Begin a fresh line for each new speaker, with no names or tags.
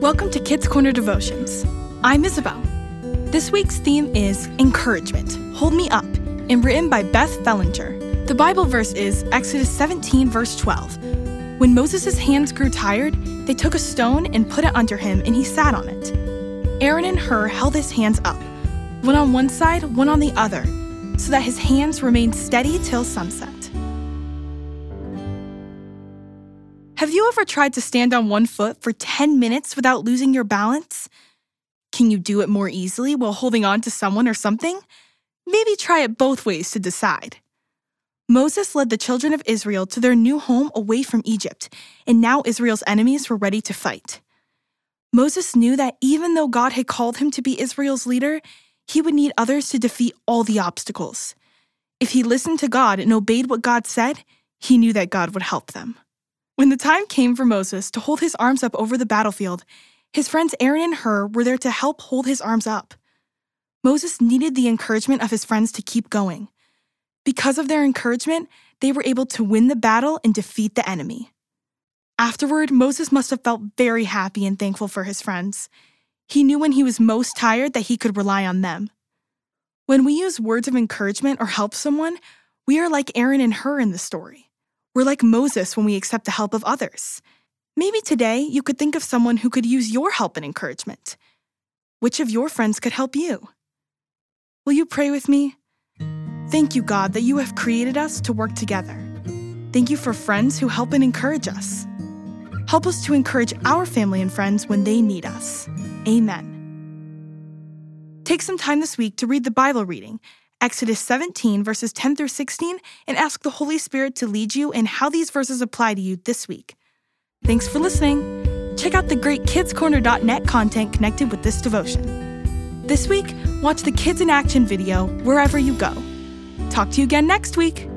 Welcome to Kids Corner Devotions. I'm Isabel. This week's theme is Encouragement, Hold Me Up, and written by Beth Fellinger. The Bible verse is Exodus 17, verse 12. When Moses' hands grew tired, they took a stone and put it under him, and he sat on it. Aaron and Hur held his hands up, one on one side, one on the other, so that his hands remained steady till sunset. Have you ever tried to stand on one foot for 10 minutes without losing your balance? Can you do it more easily while holding on to someone or something? Maybe try it both ways to decide. Moses led the children of Israel to their new home away from Egypt, and now Israel's enemies were ready to fight. Moses knew that even though God had called him to be Israel's leader, he would need others to defeat all the obstacles. If he listened to God and obeyed what God said, he knew that God would help them. When the time came for Moses to hold his arms up over the battlefield, his friends Aaron and Hur were there to help hold his arms up. Moses needed the encouragement of his friends to keep going. Because of their encouragement, they were able to win the battle and defeat the enemy. Afterward, Moses must have felt very happy and thankful for his friends. He knew when he was most tired that he could rely on them. When we use words of encouragement or help someone, we are like Aaron and Hur in the story. We're like Moses when we accept the help of others. Maybe today you could think of someone who could use your help and encouragement. Which of your friends could help you? Will you pray with me? Thank you, God, that you have created us to work together. Thank you for friends who help and encourage us. Help us to encourage our family and friends when they need us. Amen. Take some time this week to read the Bible reading Exodus 17, verses 10 through 16, and ask the Holy Spirit to lead you in how these verses apply to you this week. Thanks for listening. Check out the great kidscorner.net content connected with this devotion. This week, watch the Kids in Action video wherever you go. Talk to you again next week.